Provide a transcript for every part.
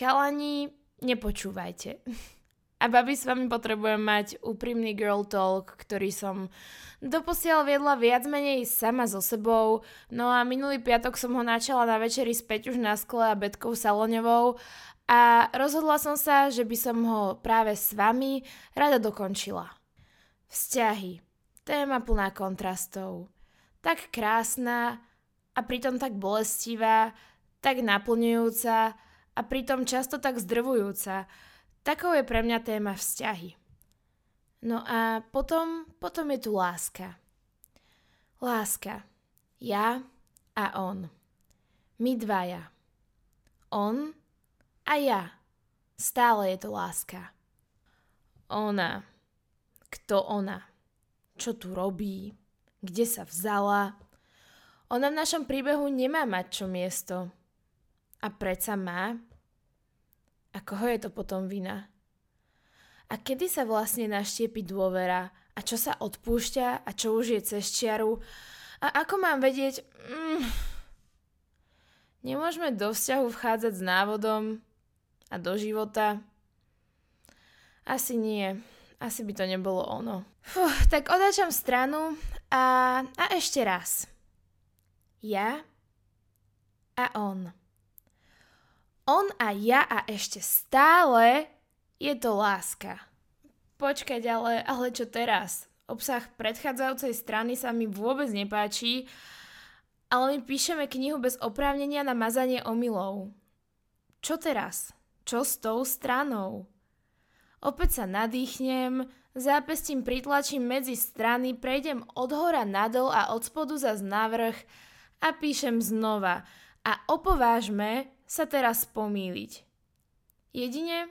Chalani, nepočúvajte. A babi s vami potrebujem mať úprimný girl talk, ktorý som doposiaľ viedla viac menej sama so sebou, no a minulý piatok som ho načala na večeri späť už na skle a Betkou Saloňovou a rozhodla som sa, že by som ho práve s vami rada dokončila. Vzťahy. Téma plná kontrastov. Tak krásna a pritom tak bolestivá, tak naplňujúca a pritom často tak zdrvujúca, Takou je pre mňa téma vzťahy. No a potom, potom je tu láska. Láska. Ja a on. My dvaja. On a ja. Stále je to láska. Ona. Kto ona? Čo tu robí? Kde sa vzala? Ona v našom príbehu nemá mať čo miesto. A predsa má, a koho je to potom vina? A kedy sa vlastne naštiepi dôvera? A čo sa odpúšťa? A čo už je cez čiaru? A ako mám vedieť... Mm, nemôžeme do vzťahu vchádzať s návodom a do života? Asi nie. Asi by to nebolo ono. Fuh, tak odáčam stranu a, a ešte raz. Ja a on. On a ja a ešte stále je to láska. Počkať, ale, ale čo teraz? Obsah predchádzajúcej strany sa mi vôbec nepáči, ale my píšeme knihu bez oprávnenia na mazanie omylov. Čo teraz? Čo s tou stranou? Opäť sa nadýchnem, zápestím pritlačím medzi strany, prejdem od hora nadol a od spodu za návrh a píšem znova. A opovážme sa teraz pomýliť. Jedine,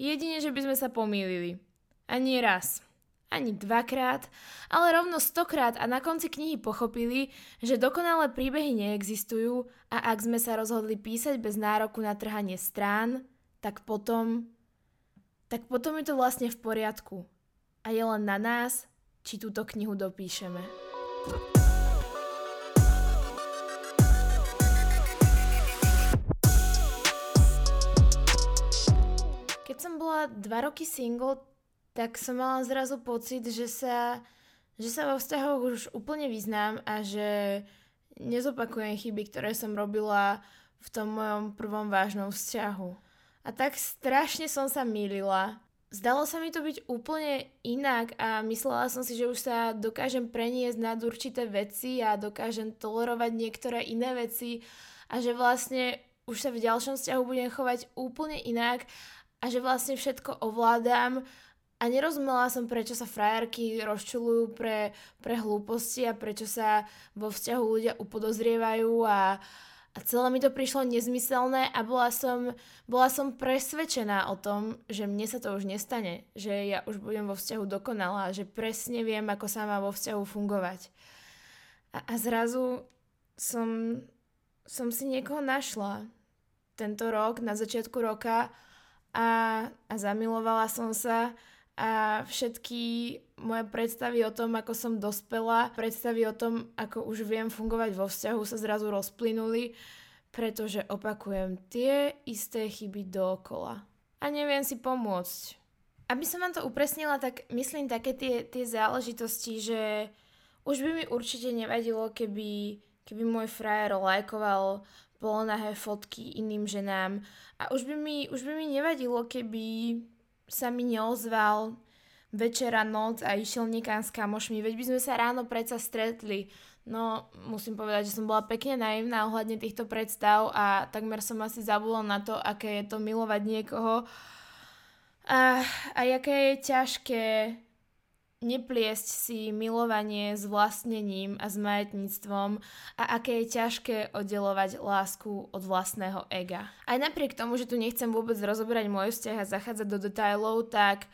jedine, že by sme sa pomýlili. A nie raz, ani dvakrát, ale rovno stokrát a na konci knihy pochopili, že dokonalé príbehy neexistujú a ak sme sa rozhodli písať bez nároku na trhanie strán, tak potom... Tak potom je to vlastne v poriadku. A je len na nás, či túto knihu dopíšeme. Keď som bola dva roky single, tak som mala zrazu pocit, že sa, že sa vo vzťahoch už úplne vyznám a že nezopakujem chyby, ktoré som robila v tom mojom prvom vážnom vzťahu. A tak strašne som sa mýlila. Zdalo sa mi to byť úplne inak a myslela som si, že už sa dokážem preniesť nad určité veci a dokážem tolerovať niektoré iné veci a že vlastne už sa v ďalšom vzťahu budem chovať úplne inak a že vlastne všetko ovládam a nerozumela som, prečo sa frajerky rozčulujú pre, pre hlúposti a prečo sa vo vzťahu ľudia upodozrievajú a, a celé mi to prišlo nezmyselné a bola som, bola som presvedčená o tom, že mne sa to už nestane, že ja už budem vo vzťahu dokonalá, že presne viem, ako sa má vo vzťahu fungovať. A, a zrazu som, som si niekoho našla. Tento rok, na začiatku roka, a, a zamilovala som sa a všetky moje predstavy o tom, ako som dospela, predstavy o tom, ako už viem fungovať vo vzťahu sa zrazu rozplynuli, pretože opakujem tie isté chyby dookola. A neviem si pomôcť. Aby som vám to upresnila, tak myslím také tie, tie záležitosti, že už by mi určite nevadilo, keby, keby môj frajer lajkoval polonahé fotky iným ženám. A už by mi, už by mi nevadilo, keby sa mi neozval večera, noc a išiel niekam s kamošmi, veď by sme sa ráno predsa stretli. No, musím povedať, že som bola pekne naivná ohľadne týchto predstav a takmer som asi zabudla na to, aké je to milovať niekoho. A, a aké je ťažké nepliesť si milovanie s vlastnením a s majetníctvom a aké je ťažké oddelovať lásku od vlastného ega. Aj napriek tomu, že tu nechcem vôbec rozoberať môj vzťah a zachádzať do detajlov, tak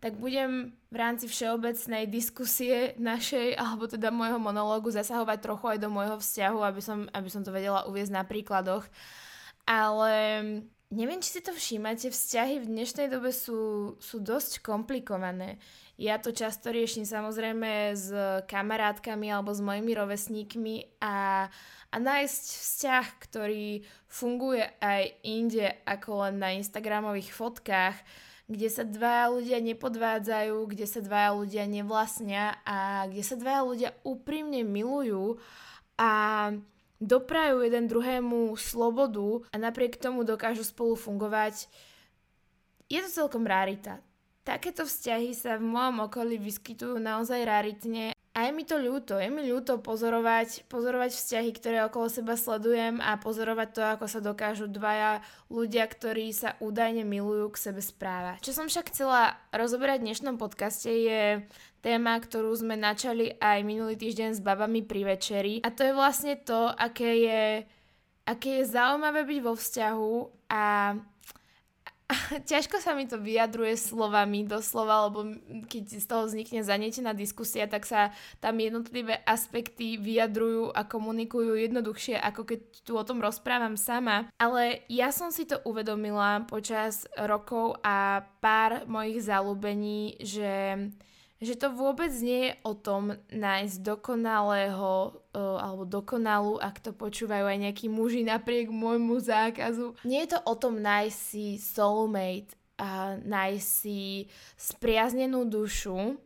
tak budem v rámci všeobecnej diskusie našej, alebo teda môjho monológu zasahovať trochu aj do môjho vzťahu, aby som, aby som to vedela uviezť na príkladoch. Ale neviem, či si to všímate, vzťahy v dnešnej dobe sú, sú dosť komplikované Ja to často riešim samozrejme s kamarátkami alebo s mojimi rovesníkmi a, a nájsť vzťah, ktorý funguje aj inde ako len na Instagramových fotkách, kde sa dvaja ľudia nepodvádzajú, kde sa dvaja ľudia nevlastnia a kde sa dvaja ľudia úprimne milujú a doprajú jeden druhému slobodu a napriek tomu dokážu spolu fungovať, je to celkom rarita. Takéto vzťahy sa v mojom okolí vyskytujú naozaj raritne a je mi to ľúto, je mi ľúto pozorovať, pozorovať vzťahy, ktoré okolo seba sledujem a pozorovať to, ako sa dokážu dvaja ľudia, ktorí sa údajne milujú k sebe správať. Čo som však chcela rozoberať v dnešnom podcaste je téma, ktorú sme načali aj minulý týždeň s babami pri večeri a to je vlastne to, aké je, aké je zaujímavé byť vo vzťahu a ťažko sa mi to vyjadruje slovami doslova, lebo keď z toho vznikne zanietená diskusia, tak sa tam jednotlivé aspekty vyjadrujú a komunikujú jednoduchšie, ako keď tu o tom rozprávam sama. Ale ja som si to uvedomila počas rokov a pár mojich zalúbení, že že to vôbec nie je o tom nájsť dokonalého uh, alebo dokonalú, ak to počúvajú aj nejakí muži napriek môjmu zákazu. Nie je to o tom nájsť si soulmate a nájsť si spriaznenú dušu,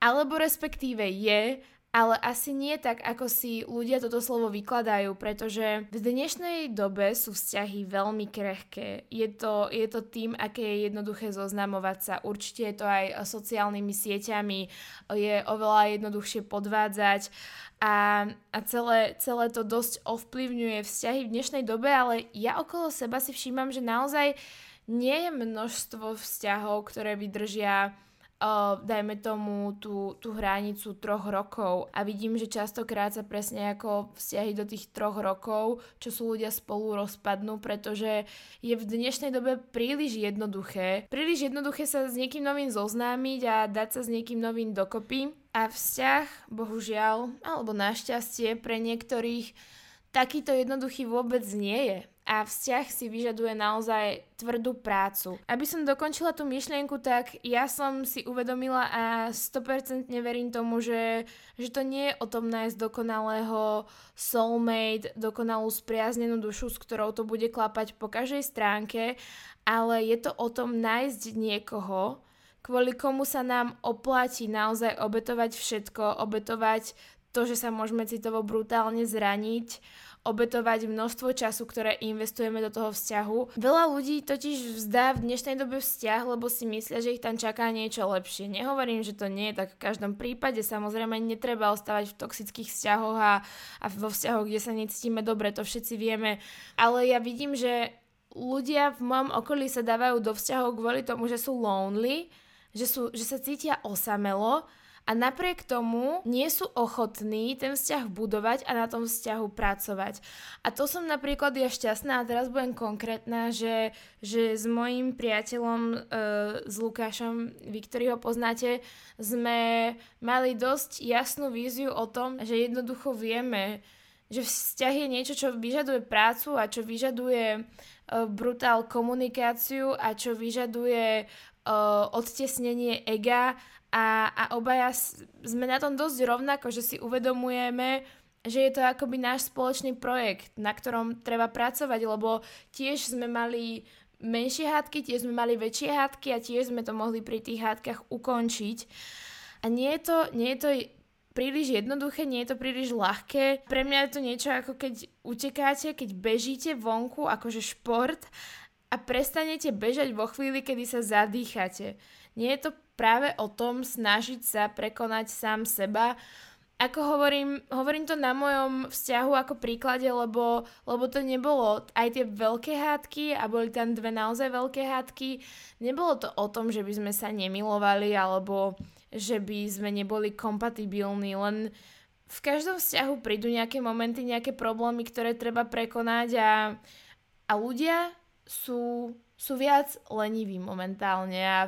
alebo respektíve je, ale asi nie tak, ako si ľudia toto slovo vykladajú, pretože v dnešnej dobe sú vzťahy veľmi krehké. Je to, je to tým, aké je jednoduché zoznamovať sa. Určite je to aj sociálnymi sieťami, je oveľa jednoduchšie podvádzať a, a celé, celé to dosť ovplyvňuje vzťahy v dnešnej dobe, ale ja okolo seba si všímam, že naozaj nie je množstvo vzťahov, ktoré vydržia dajme tomu tú, tú hranicu troch rokov a vidím, že častokrát sa presne ako vzťahy do tých troch rokov, čo sú ľudia spolu rozpadnú, pretože je v dnešnej dobe príliš jednoduché. Príliš jednoduché sa s niekým novým zoznámiť a dať sa s niekým novým dokopy a vzťah, bohužiaľ, alebo našťastie pre niektorých takýto jednoduchý vôbec nie je a vzťah si vyžaduje naozaj tvrdú prácu. Aby som dokončila tú myšlienku, tak ja som si uvedomila a 100% verím tomu, že, že to nie je o tom nájsť dokonalého soulmate, dokonalú spriaznenú dušu, s ktorou to bude klapať po každej stránke, ale je to o tom nájsť niekoho, kvôli komu sa nám oplatí naozaj obetovať všetko, obetovať to, že sa môžeme citovo brutálne zraniť, obetovať množstvo času, ktoré investujeme do toho vzťahu. Veľa ľudí totiž vzdá v dnešnej dobe vzťah, lebo si myslia, že ich tam čaká niečo lepšie. Nehovorím, že to nie je tak v každom prípade, samozrejme netreba ostávať v toxických vzťahoch a, a vo vzťahoch, kde sa necítime dobre, to všetci vieme, ale ja vidím, že ľudia v mojom okolí sa dávajú do vzťahov kvôli tomu, že sú lonely, že, sú, že sa cítia osamelo a napriek tomu nie sú ochotní ten vzťah budovať a na tom vzťahu pracovať. A to som napríklad ja šťastná a teraz budem konkrétna, že, že s mojim priateľom, e, s Lukášom, vy, ktorý ho poznáte, sme mali dosť jasnú víziu o tom, že jednoducho vieme, že vzťah je niečo, čo vyžaduje prácu a čo vyžaduje e, brutál komunikáciu a čo vyžaduje uh, odtesnenie ega a, a obaja sme na tom dosť rovnako, že si uvedomujeme, že je to akoby náš spoločný projekt, na ktorom treba pracovať, lebo tiež sme mali menšie hádky, tiež sme mali väčšie hádky a tiež sme to mohli pri tých hádkach ukončiť. A nie je to, nie je to príliš jednoduché, nie je to príliš ľahké. Pre mňa je to niečo ako keď utekáte, keď bežíte vonku, akože šport a prestanete bežať vo chvíli, kedy sa zadýchate. Nie je to práve o tom snažiť sa prekonať sám seba. Ako hovorím, hovorím to na mojom vzťahu ako príklade, lebo, lebo to nebolo aj tie veľké hádky a boli tam dve naozaj veľké hádky. Nebolo to o tom, že by sme sa nemilovali alebo že by sme neboli kompatibilní, len v každom vzťahu prídu nejaké momenty, nejaké problémy, ktoré treba prekonať a, a ľudia sú, sú viac leniví momentálne a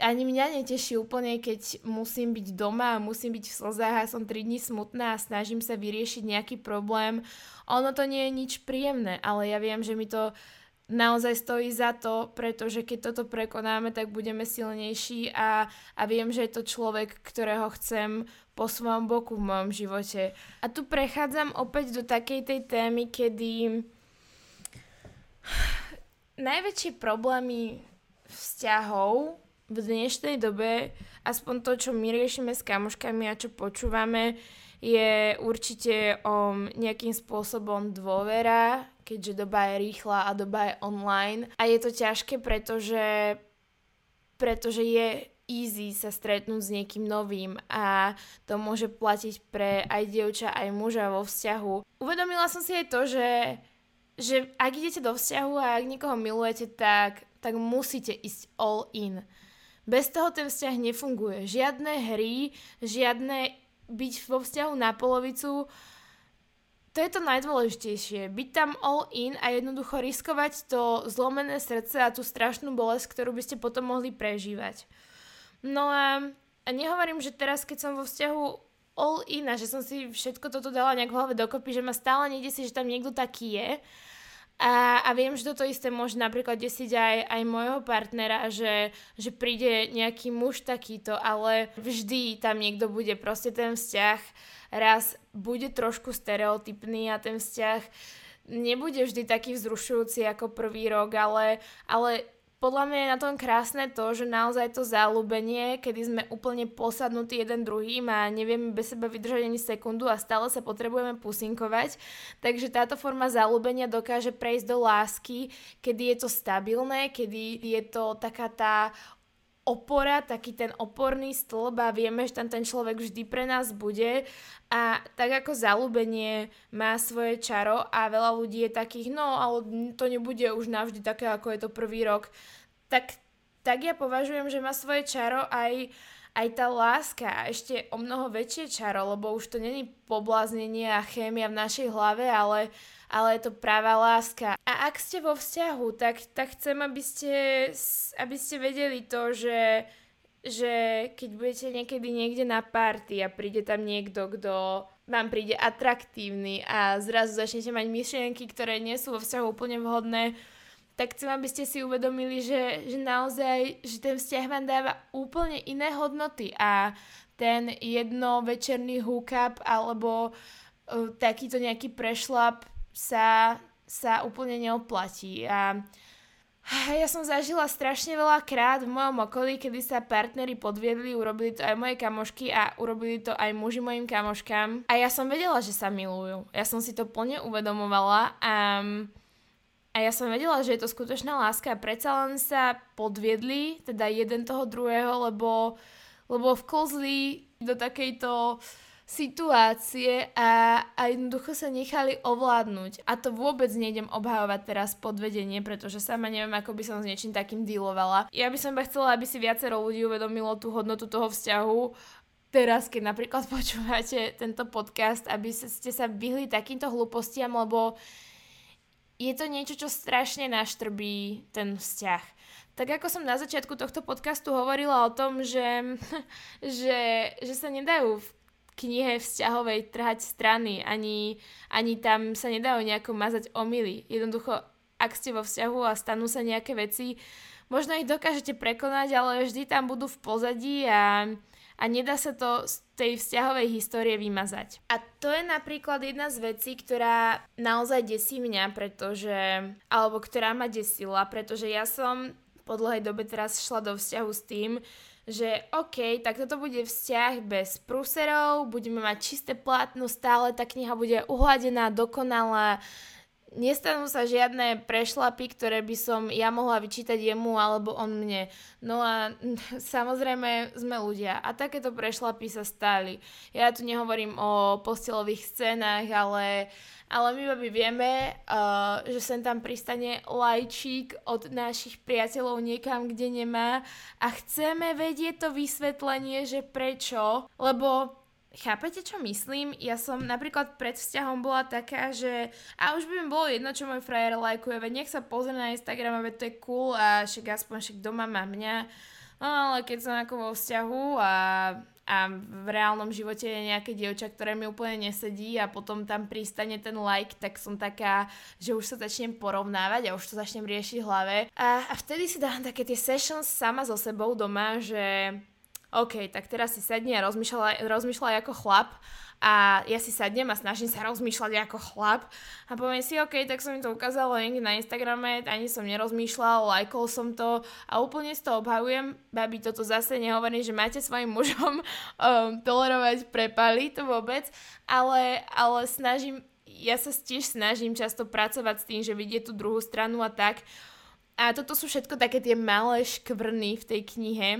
ani mňa neteší úplne, keď musím byť doma a musím byť v slzách a som 3 dní smutná a snažím sa vyriešiť nejaký problém. Ono to nie je nič príjemné, ale ja viem, že mi to naozaj stojí za to, pretože keď toto prekonáme, tak budeme silnejší a, a viem, že je to človek, ktorého chcem po svojom boku v mojom živote. A tu prechádzam opäť do takej tej témy, kedy najväčšie problémy vzťahov v dnešnej dobe, aspoň to, čo my riešime s kamoškami a čo počúvame, je určite um, nejakým spôsobom dôvera, keďže doba je rýchla a doba je online. A je to ťažké, pretože, pretože je easy sa stretnúť s niekým novým a to môže platiť pre aj dievča, aj muža vo vzťahu. Uvedomila som si aj to, že, že ak idete do vzťahu a ak niekoho milujete, tak, tak musíte ísť all in. Bez toho ten vzťah nefunguje. Žiadne hry, žiadne byť vo vzťahu na polovicu, to je to najdôležitejšie. Byť tam all in a jednoducho riskovať to zlomené srdce a tú strašnú bolesť, ktorú by ste potom mohli prežívať. No a, a nehovorím, že teraz, keď som vo vzťahu all in a že som si všetko toto dala nejak v hlave dokopy, že ma stále nejde si, že tam niekto taký je. A, a viem, že toto isté môže napríklad desiť aj, aj môjho partnera, že, že príde nejaký muž takýto, ale vždy tam niekto bude. Proste ten vzťah raz bude trošku stereotypný a ten vzťah nebude vždy taký vzrušujúci ako prvý rok, ale, ale podľa mňa je na tom krásne to, že naozaj to zalúbenie, kedy sme úplne posadnutí jeden druhým a nevieme bez seba vydržať ani sekundu a stále sa potrebujeme pusinkovať. Takže táto forma zalúbenia dokáže prejsť do lásky, kedy je to stabilné, kedy je to taká tá opora, taký ten oporný stĺb a vieme, že tam ten človek vždy pre nás bude. A tak ako zalúbenie má svoje čaro a veľa ľudí je takých, no ale to nebude už navždy také, ako je to prvý rok, tak, tak ja považujem, že má svoje čaro aj aj tá láska a ešte o mnoho väčšie čaro, lebo už to není pobláznenie a chémia v našej hlave, ale, ale je to práva láska. A ak ste vo vzťahu, tak, tak chcem, aby ste, aby ste vedeli to, že, že keď budete niekedy niekde na party a príde tam niekto, kto vám príde atraktívny a zrazu začnete mať myšlienky, ktoré nie sú vo vzťahu úplne vhodné, tak chcem, aby ste si uvedomili, že, že naozaj, že ten vzťah vám dáva úplne iné hodnoty a ten jedno večerný hookup alebo uh, takýto nejaký prešlap sa, sa úplne neoplatí. A ja som zažila strašne veľa krát v mojom okolí, kedy sa partnery podviedli, urobili to aj moje kamošky a urobili to aj muži mojim kamoškám. A ja som vedela, že sa milujú. Ja som si to plne uvedomovala a a ja som vedela, že je to skutočná láska a predsa len sa podviedli, teda jeden toho druhého, lebo, lebo vklzli do takejto situácie a, a jednoducho sa nechali ovládnuť. A to vôbec nejdem obhajovať teraz podvedenie, pretože sama neviem, ako by som s niečím takým dealovala. Ja by som iba chcela, aby si viacero ľudí uvedomilo tú hodnotu toho vzťahu, teraz, keď napríklad počúvate tento podcast, aby ste sa vyhli takýmto hlúpostiam, lebo je to niečo, čo strašne naštrbí ten vzťah. Tak ako som na začiatku tohto podcastu hovorila o tom, že, že, že sa nedajú v knihe vzťahovej trhať strany, ani, ani tam sa nedajú nejako mazať omily. Jednoducho, ak ste vo vzťahu a stanú sa nejaké veci, možno ich dokážete prekonať, ale vždy tam budú v pozadí a, a nedá sa to tej vzťahovej histórie vymazať. A to je napríklad jedna z vecí, ktorá naozaj desí mňa, pretože, alebo ktorá ma desila, pretože ja som po dlhej dobe teraz šla do vzťahu s tým, že OK, tak toto bude vzťah bez prúserov, budeme mať čisté plátno stále, tá kniha bude uhladená, dokonalá, nestanú sa žiadne prešlapy, ktoré by som ja mohla vyčítať jemu alebo on mne. No a samozrejme sme ľudia a takéto prešlapy sa stali. Ja tu nehovorím o postelových scénach, ale, ale my babi vieme, uh, že sem tam pristane lajčík od našich priateľov niekam, kde nemá a chceme vedieť to vysvetlenie, že prečo, lebo Chápete, čo myslím? Ja som napríklad pred vzťahom bola taká, že a už by mi bolo jedno, čo môj frajer lajkuje, veď nech sa pozrie na Instagram, veď to je cool a však aspoň však doma má mňa. No ale keď som ako vo vzťahu a, a v reálnom živote je nejaké dievča, ktoré mi úplne nesedí a potom tam pristane ten like, tak som taká, že už sa začnem porovnávať a už to začnem riešiť v hlave. A, a vtedy si dám také tie sessions sama so sebou doma, že OK, tak teraz si sadni a rozmýšľaj, ako chlap. A ja si sadnem a snažím sa rozmýšľať ako chlap. A poviem si, OK, tak som mi to ukázala niekde na Instagrame, ani som nerozmýšľal, lajkol som to a úplne z toho obhajujem, babi, toto zase nehovorím, že máte svojim mužom um, tolerovať prepaly, to vôbec, ale, ale snažím, ja sa tiež snažím často pracovať s tým, že vidieť tú druhú stranu a tak. A toto sú všetko také tie malé škvrny v tej knihe,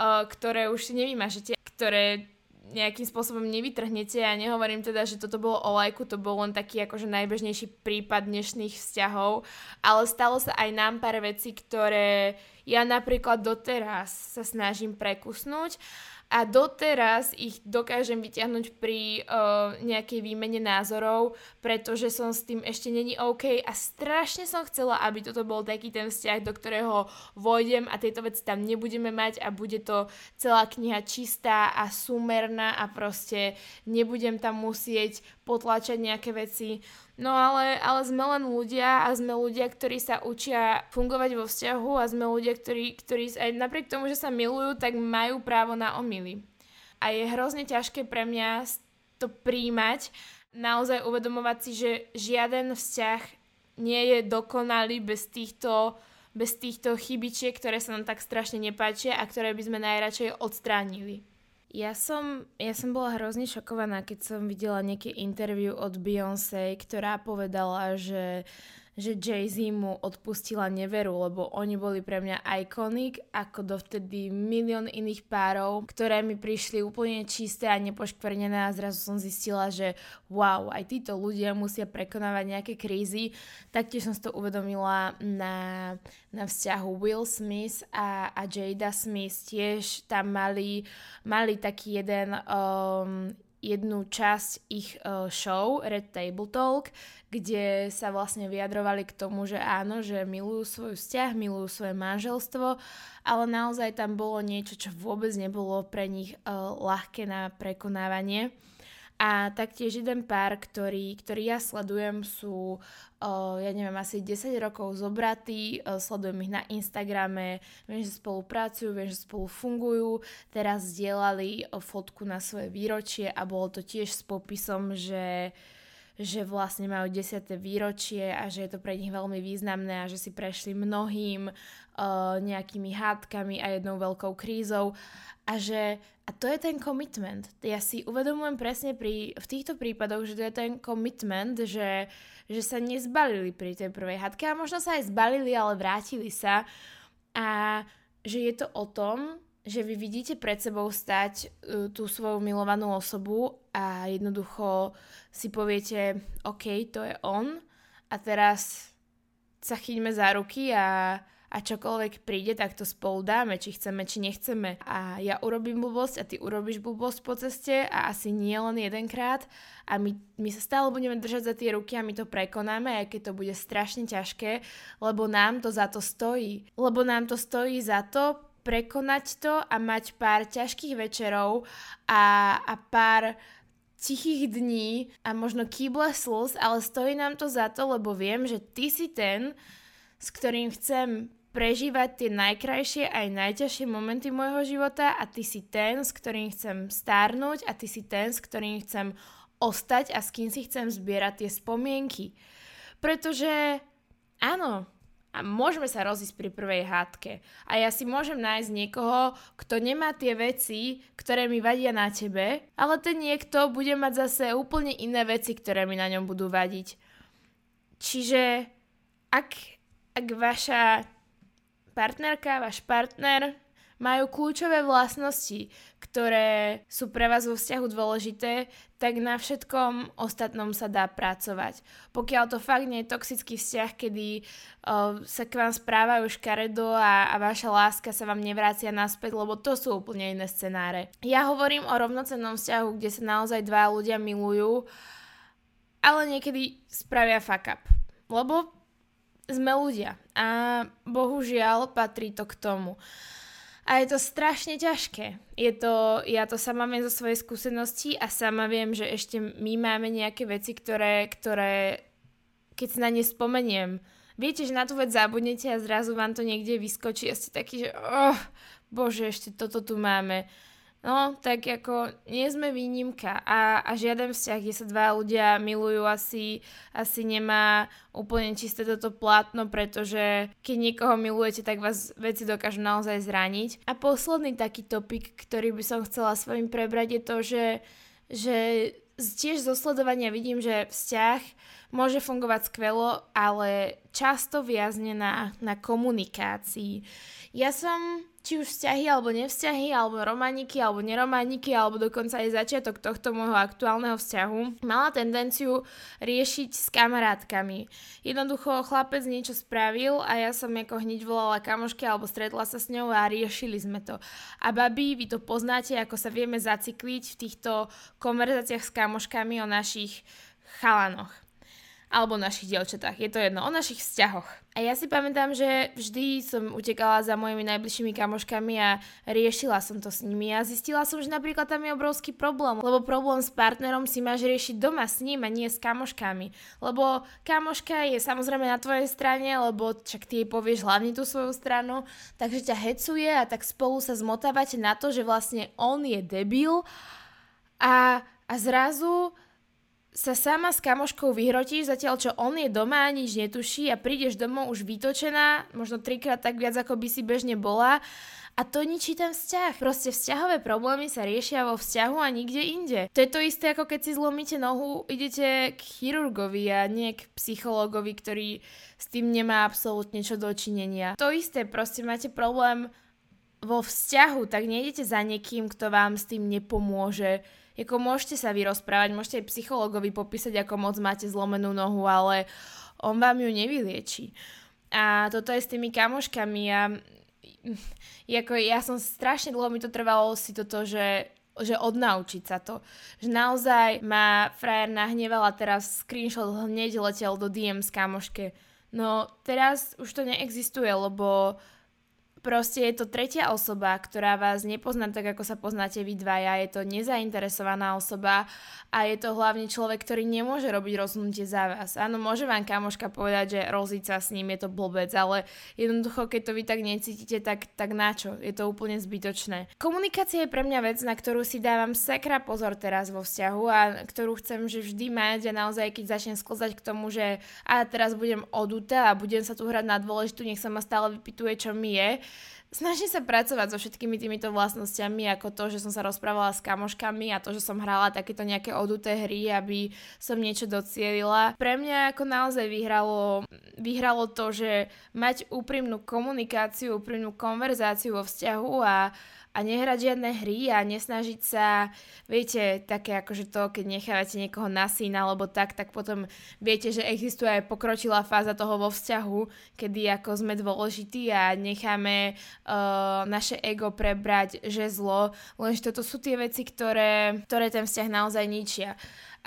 ktoré už si nevymažete, ktoré nejakým spôsobom nevytrhnete. Ja nehovorím teda, že toto bolo o lajku, to bol len taký akože najbežnejší prípad dnešných vzťahov, ale stalo sa aj nám pár vecí, ktoré ja napríklad doteraz sa snažím prekusnúť a doteraz ich dokážem vyťahnuť pri uh, nejakej výmene názorov, pretože som s tým ešte není OK a strašne som chcela, aby toto bol taký ten vzťah, do ktorého vojdem a tieto veci tam nebudeme mať a bude to celá kniha čistá a súmerná a proste nebudem tam musieť potláčať nejaké veci. No ale, ale sme len ľudia a sme ľudia, ktorí sa učia fungovať vo vzťahu a sme ľudia, ktorí, ktorí aj napriek tomu, že sa milujú, tak majú právo na omily. A je hrozne ťažké pre mňa to príjmať, naozaj uvedomovať si, že žiaden vzťah nie je dokonalý bez týchto, bez týchto chybičiek, ktoré sa nám tak strašne nepáčia a ktoré by sme najradšej odstránili. Ja som, ja som bola hrozne šokovaná, keď som videla nejaké interview od Beyoncé, ktorá povedala, že že Jay-Z mu odpustila neveru, lebo oni boli pre mňa iconic, ako dovtedy milión iných párov, ktoré mi prišli úplne čisté a nepoškvrnené a zrazu som zistila, že wow, aj títo ľudia musia prekonávať nejaké krízy. Taktiež som si to uvedomila na, na vzťahu Will Smith a, a Jada Smith. Tiež tam mali, mali taký jeden um, jednu časť ich uh, show Red Table Talk, kde sa vlastne vyjadrovali k tomu, že áno, že milujú svoj vzťah, milujú svoje manželstvo, ale naozaj tam bolo niečo, čo vôbec nebolo pre nich uh, ľahké na prekonávanie. A taktiež jeden pár, ktorý, ktorý ja sledujem, sú, uh, ja neviem, asi 10 rokov zobratí, uh, sledujem ich na Instagrame, viem, že spolupracujú, viem, že spolu fungujú. Teraz zdieľali fotku na svoje výročie a bolo to tiež s popisom, že že vlastne majú 10. výročie a že je to pre nich veľmi významné a že si prešli mnohým uh, nejakými hádkami a jednou veľkou krízou. A že a to je ten commitment. Ja si uvedomujem presne pri, v týchto prípadoch, že to je ten commitment, že, že sa nezbalili pri tej prvej hadke a možno sa aj zbalili, ale vrátili sa. A že je to o tom, že vy vidíte pred sebou stať uh, tú svoju milovanú osobu a jednoducho si poviete, OK, to je on. A teraz sa chyťme za ruky a a čokoľvek príde, tak to spolu dáme, či chceme, či nechceme. A ja urobím blbosť a ty urobíš blbosť po ceste a asi nie len jedenkrát a my, my sa stále budeme držať za tie ruky a my to prekonáme, aj keď to bude strašne ťažké, lebo nám to za to stojí. Lebo nám to stojí za to prekonať to a mať pár ťažkých večerov a, a pár tichých dní a možno kýble slz, ale stojí nám to za to, lebo viem, že ty si ten, s ktorým chcem prežívať tie najkrajšie aj najťažšie momenty môjho života a ty si ten, s ktorým chcem stárnuť a ty si ten, s ktorým chcem ostať a s kým si chcem zbierať tie spomienky. Pretože áno, a môžeme sa rozísť pri prvej hádke. A ja si môžem nájsť niekoho, kto nemá tie veci, ktoré mi vadia na tebe, ale ten niekto bude mať zase úplne iné veci, ktoré mi na ňom budú vadiť. Čiže ak, ak vaša partnerka, váš partner majú kľúčové vlastnosti, ktoré sú pre vás vo vzťahu dôležité, tak na všetkom ostatnom sa dá pracovať. Pokiaľ to fakt nie je toxický vzťah, kedy uh, sa k vám správajú škaredo a, a vaša láska sa vám nevrácia naspäť, lebo to sú úplne iné scenáre. Ja hovorím o rovnocennom vzťahu, kde sa naozaj dva ľudia milujú, ale niekedy spravia fuck up. Lebo sme ľudia a bohužiaľ patrí to k tomu. A je to strašne ťažké. Je to, ja to sama viem zo svojej skúsenosti a sama viem, že ešte my máme nejaké veci, ktoré, ktoré keď si na ne spomeniem, viete, že na tú vec zabudnete a zrazu vám to niekde vyskočí a ste taký, že oh, bože, ešte toto tu máme. No, tak ako nie sme výnimka a, a žiaden vzťah, kde sa dva ľudia milujú, asi, asi nemá úplne čisté toto plátno, pretože keď niekoho milujete, tak vás veci dokážu naozaj zraniť. A posledný taký topik, ktorý by som chcela s vami prebrať je to, že, že tiež zo sledovania vidím, že vzťah môže fungovať skvelo, ale často viazne na, na komunikácii. Ja som či už vzťahy alebo nevzťahy, alebo romániky, alebo neromániky, alebo dokonca aj začiatok tohto môjho aktuálneho vzťahu, mala tendenciu riešiť s kamarátkami. Jednoducho chlapec niečo spravil a ja som ako hneď volala kamoške alebo stretla sa s ňou a riešili sme to. A babi, vy to poznáte, ako sa vieme zacikliť v týchto konverzáciách s kamoškami o našich chalanoch alebo našich dievčatách, je to jedno, o našich vzťahoch. A ja si pamätám, že vždy som utekala za mojimi najbližšími kamoškami a riešila som to s nimi a zistila som, že napríklad tam je obrovský problém, lebo problém s partnerom si máš riešiť doma s ním a nie s kamoškami. Lebo kamoška je samozrejme na tvojej strane, lebo čak ty jej povieš hlavne tú svoju stranu, takže ťa hecuje a tak spolu sa zmotávate na to, že vlastne on je debil a, a zrazu sa sama s kamoškou vyhrotíš, zatiaľ čo on je doma a nič netuší a prídeš domov už vytočená, možno trikrát tak viac, ako by si bežne bola a to ničí ten vzťah. Proste vzťahové problémy sa riešia vo vzťahu a nikde inde. To je to isté, ako keď si zlomíte nohu, idete k chirurgovi a nie k psychologovi, ktorý s tým nemá absolútne čo dočinenia. To isté, proste máte problém vo vzťahu, tak nejdete za niekým, kto vám s tým nepomôže ako môžete sa vyrozprávať, môžete aj psychologovi popísať, ako moc máte zlomenú nohu, ale on vám ju nevylieči. A toto je s tými kamoškami a ako ja som strašne dlho mi to trvalo si toto, že že odnaučiť sa to. Že naozaj ma frajer nahneval a teraz screenshot hneď letel do DM s kamoške. No teraz už to neexistuje, lebo Proste je to tretia osoba, ktorá vás nepozná tak, ako sa poznáte vy dvaja. Je to nezainteresovaná osoba a je to hlavne človek, ktorý nemôže robiť rozhodnutie za vás. Áno, môže vám kamoška povedať, že roziť sa s ním je to blbec, ale jednoducho, keď to vy tak necítite, tak, tak na čo? Je to úplne zbytočné. Komunikácia je pre mňa vec, na ktorú si dávam sekra pozor teraz vo vzťahu a ktorú chcem že vždy mať a naozaj, keď začnem sklzať k tomu, že a teraz budem odutá a budem sa tu hrať na dôležitú, nech sa ma stále vypituje, čo mi je, snažím sa pracovať so všetkými týmito vlastnosťami, ako to, že som sa rozprávala s kamoškami a to, že som hrala takéto nejaké oduté hry, aby som niečo docielila. Pre mňa ako naozaj vyhralo, vyhralo to, že mať úprimnú komunikáciu, úprimnú konverzáciu vo vzťahu a a nehrať žiadne hry a nesnažiť sa, viete, také akože to, keď nechávate niekoho na syna alebo tak, tak potom viete, že existuje aj pokročilá fáza toho vo vzťahu, kedy ako sme dôležití a necháme naše ego prebrať, že zlo, lenže toto sú tie veci, ktoré, ktoré ten vzťah naozaj ničia.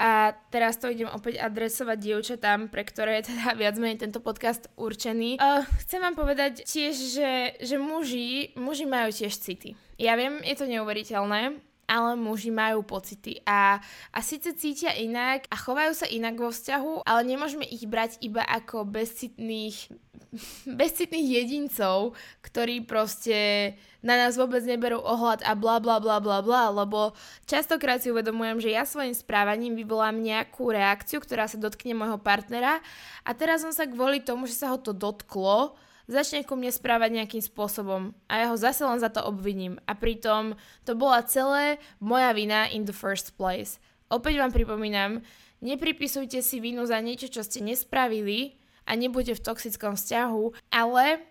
A teraz to idem opäť adresovať dievčatám, pre ktoré je teda viac menej tento podcast určený. Uh, chcem vám povedať tiež, že, že muži, muži majú tiež city. Ja viem, je to neuveriteľné, ale muži majú pocity a, a síce cítia inak a chovajú sa inak vo vzťahu, ale nemôžeme ich brať iba ako bezcitných, bezcitných jedincov, ktorí proste na nás vôbec neberú ohľad a bla bla bla bla bla, lebo častokrát si uvedomujem, že ja svojim správaním vyvolám nejakú reakciu, ktorá sa dotkne môjho partnera a teraz som sa kvôli tomu, že sa ho to dotklo, začne ku mne správať nejakým spôsobom a ja ho zase len za to obviním. A pritom to bola celé moja vina in the first place. Opäť vám pripomínam, nepripisujte si vinu za niečo, čo ste nespravili a nebuďte v toxickom vzťahu, ale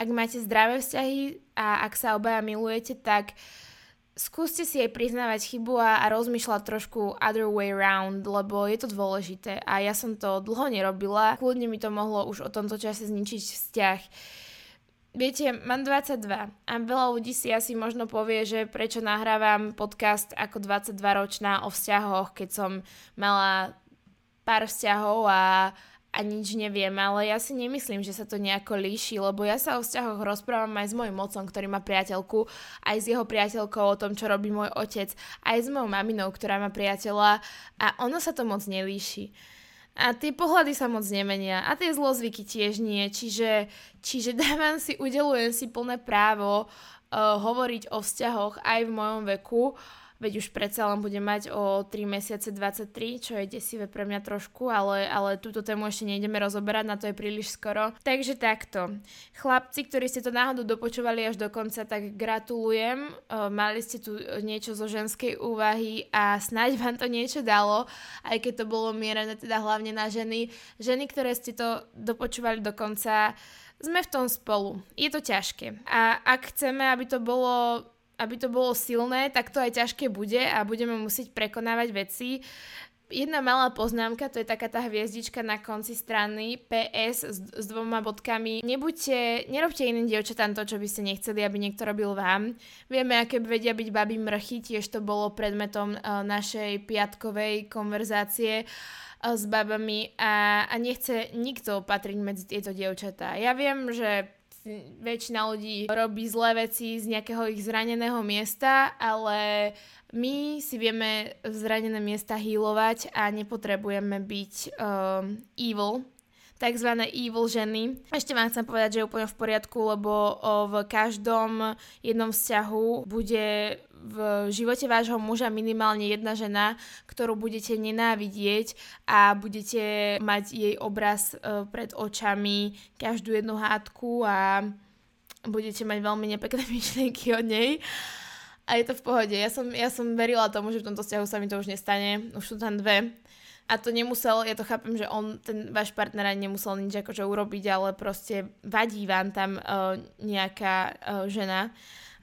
ak máte zdravé vzťahy a ak sa obaja milujete, tak skúste si aj priznávať chybu a, a rozmýšľať trošku other way round, lebo je to dôležité a ja som to dlho nerobila. Kľudne mi to mohlo už o tomto čase zničiť vzťah. Viete, mám 22 a veľa ľudí si asi možno povie, že prečo nahrávam podcast ako 22 ročná o vzťahoch, keď som mala pár vzťahov a, a nič neviem, ale ja si nemyslím, že sa to nejako líši, lebo ja sa o vzťahoch rozprávam aj s mojim mocom, ktorý má priateľku, aj s jeho priateľkou o tom, čo robí môj otec, aj s mojou maminou, ktorá má priateľa a ono sa to moc nelíši. A tie pohľady sa moc nemenia a tie zlozvyky tiež nie, čiže, čiže dávam si, udelujem si plné právo uh, hovoriť o vzťahoch aj v mojom veku, veď už predsa len budem mať o 3 mesiace 23, čo je desivé pre mňa trošku, ale, ale túto tému ešte nejdeme rozoberať, na to je príliš skoro. Takže takto. Chlapci, ktorí ste to náhodou dopočúvali až do konca, tak gratulujem. Mali ste tu niečo zo ženskej úvahy a snáď vám to niečo dalo, aj keď to bolo mierené teda hlavne na ženy. Ženy, ktoré ste to dopočúvali do konca, sme v tom spolu. Je to ťažké. A ak chceme, aby to bolo aby to bolo silné, tak to aj ťažké bude a budeme musieť prekonávať veci. Jedna malá poznámka, to je taká tá hviezdička na konci strany, PS s, s dvoma bodkami. Nebuďte, nerobte iným dievčatám to, čo by ste nechceli, aby niekto robil vám. Vieme, aké vedia byť baby mrchy, tiež to bolo predmetom uh, našej piatkovej konverzácie uh, s babami a, a nechce nikto patriť medzi tieto dievčatá. Ja viem, že väčšina ľudí robí zlé veci z nejakého ich zraneného miesta, ale my si vieme zranené miesta healovať a nepotrebujeme byť um, evil, takzvané evil ženy. Ešte vám chcem povedať, že je úplne v poriadku, lebo v každom jednom vzťahu bude v živote vášho muža minimálne jedna žena, ktorú budete nenávidieť a budete mať jej obraz e, pred očami každú jednu hádku a budete mať veľmi nepekné myšlienky o nej. A je to v pohode. Ja som, ja som verila tomu, že v tomto vzťahu sa mi to už nestane. Už sú tam dve. A to nemusel, ja to chápem, že on, ten váš partner ani nemusel nič akože urobiť, ale proste vadí vám tam uh, nejaká uh, žena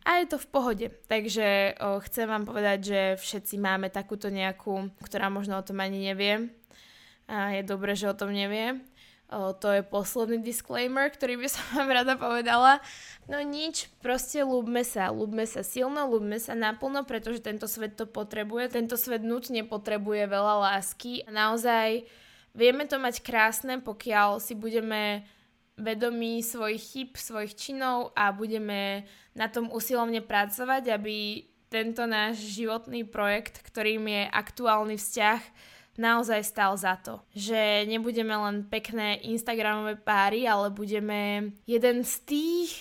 a je to v pohode. Takže o, chcem vám povedať, že všetci máme takúto nejakú, ktorá možno o tom ani nevie. A je dobré, že o tom nevie. To je posledný disclaimer, ktorý by som vám rada povedala. No nič, proste ľúbme sa, ľúbme sa silno, ľúbme sa naplno, pretože tento svet to potrebuje. Tento svet nutne potrebuje veľa lásky. A naozaj vieme to mať krásne, pokiaľ si budeme vedomí svojich chyb, svojich činov a budeme na tom usilovne pracovať, aby tento náš životný projekt, ktorým je aktuálny vzťah, naozaj stal za to. Že nebudeme len pekné Instagramové páry, ale budeme jeden z tých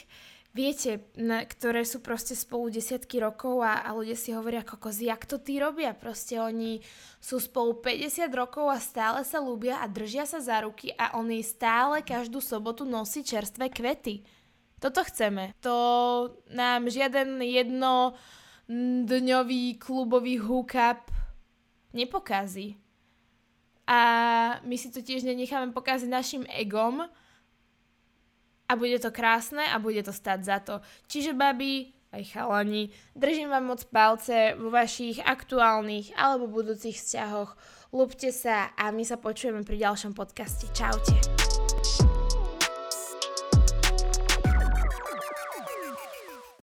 viete, na, ktoré sú proste spolu desiatky rokov a, a ľudia si hovoria, kokos, jak to tí robia? Proste oni sú spolu 50 rokov a stále sa ľúbia a držia sa za ruky a oni stále každú sobotu nosí čerstvé kvety. Toto chceme. To nám žiaden jedno dňový klubový hookup nepokazí. A my si to tiež nenecháme pokaziť našim egom, a bude to krásne a bude to stať za to. Čiže babi, aj chalani, držím vám moc palce vo vašich aktuálnych alebo budúcich vzťahoch. Lúbte sa a my sa počujeme pri ďalšom podcaste. Čaute.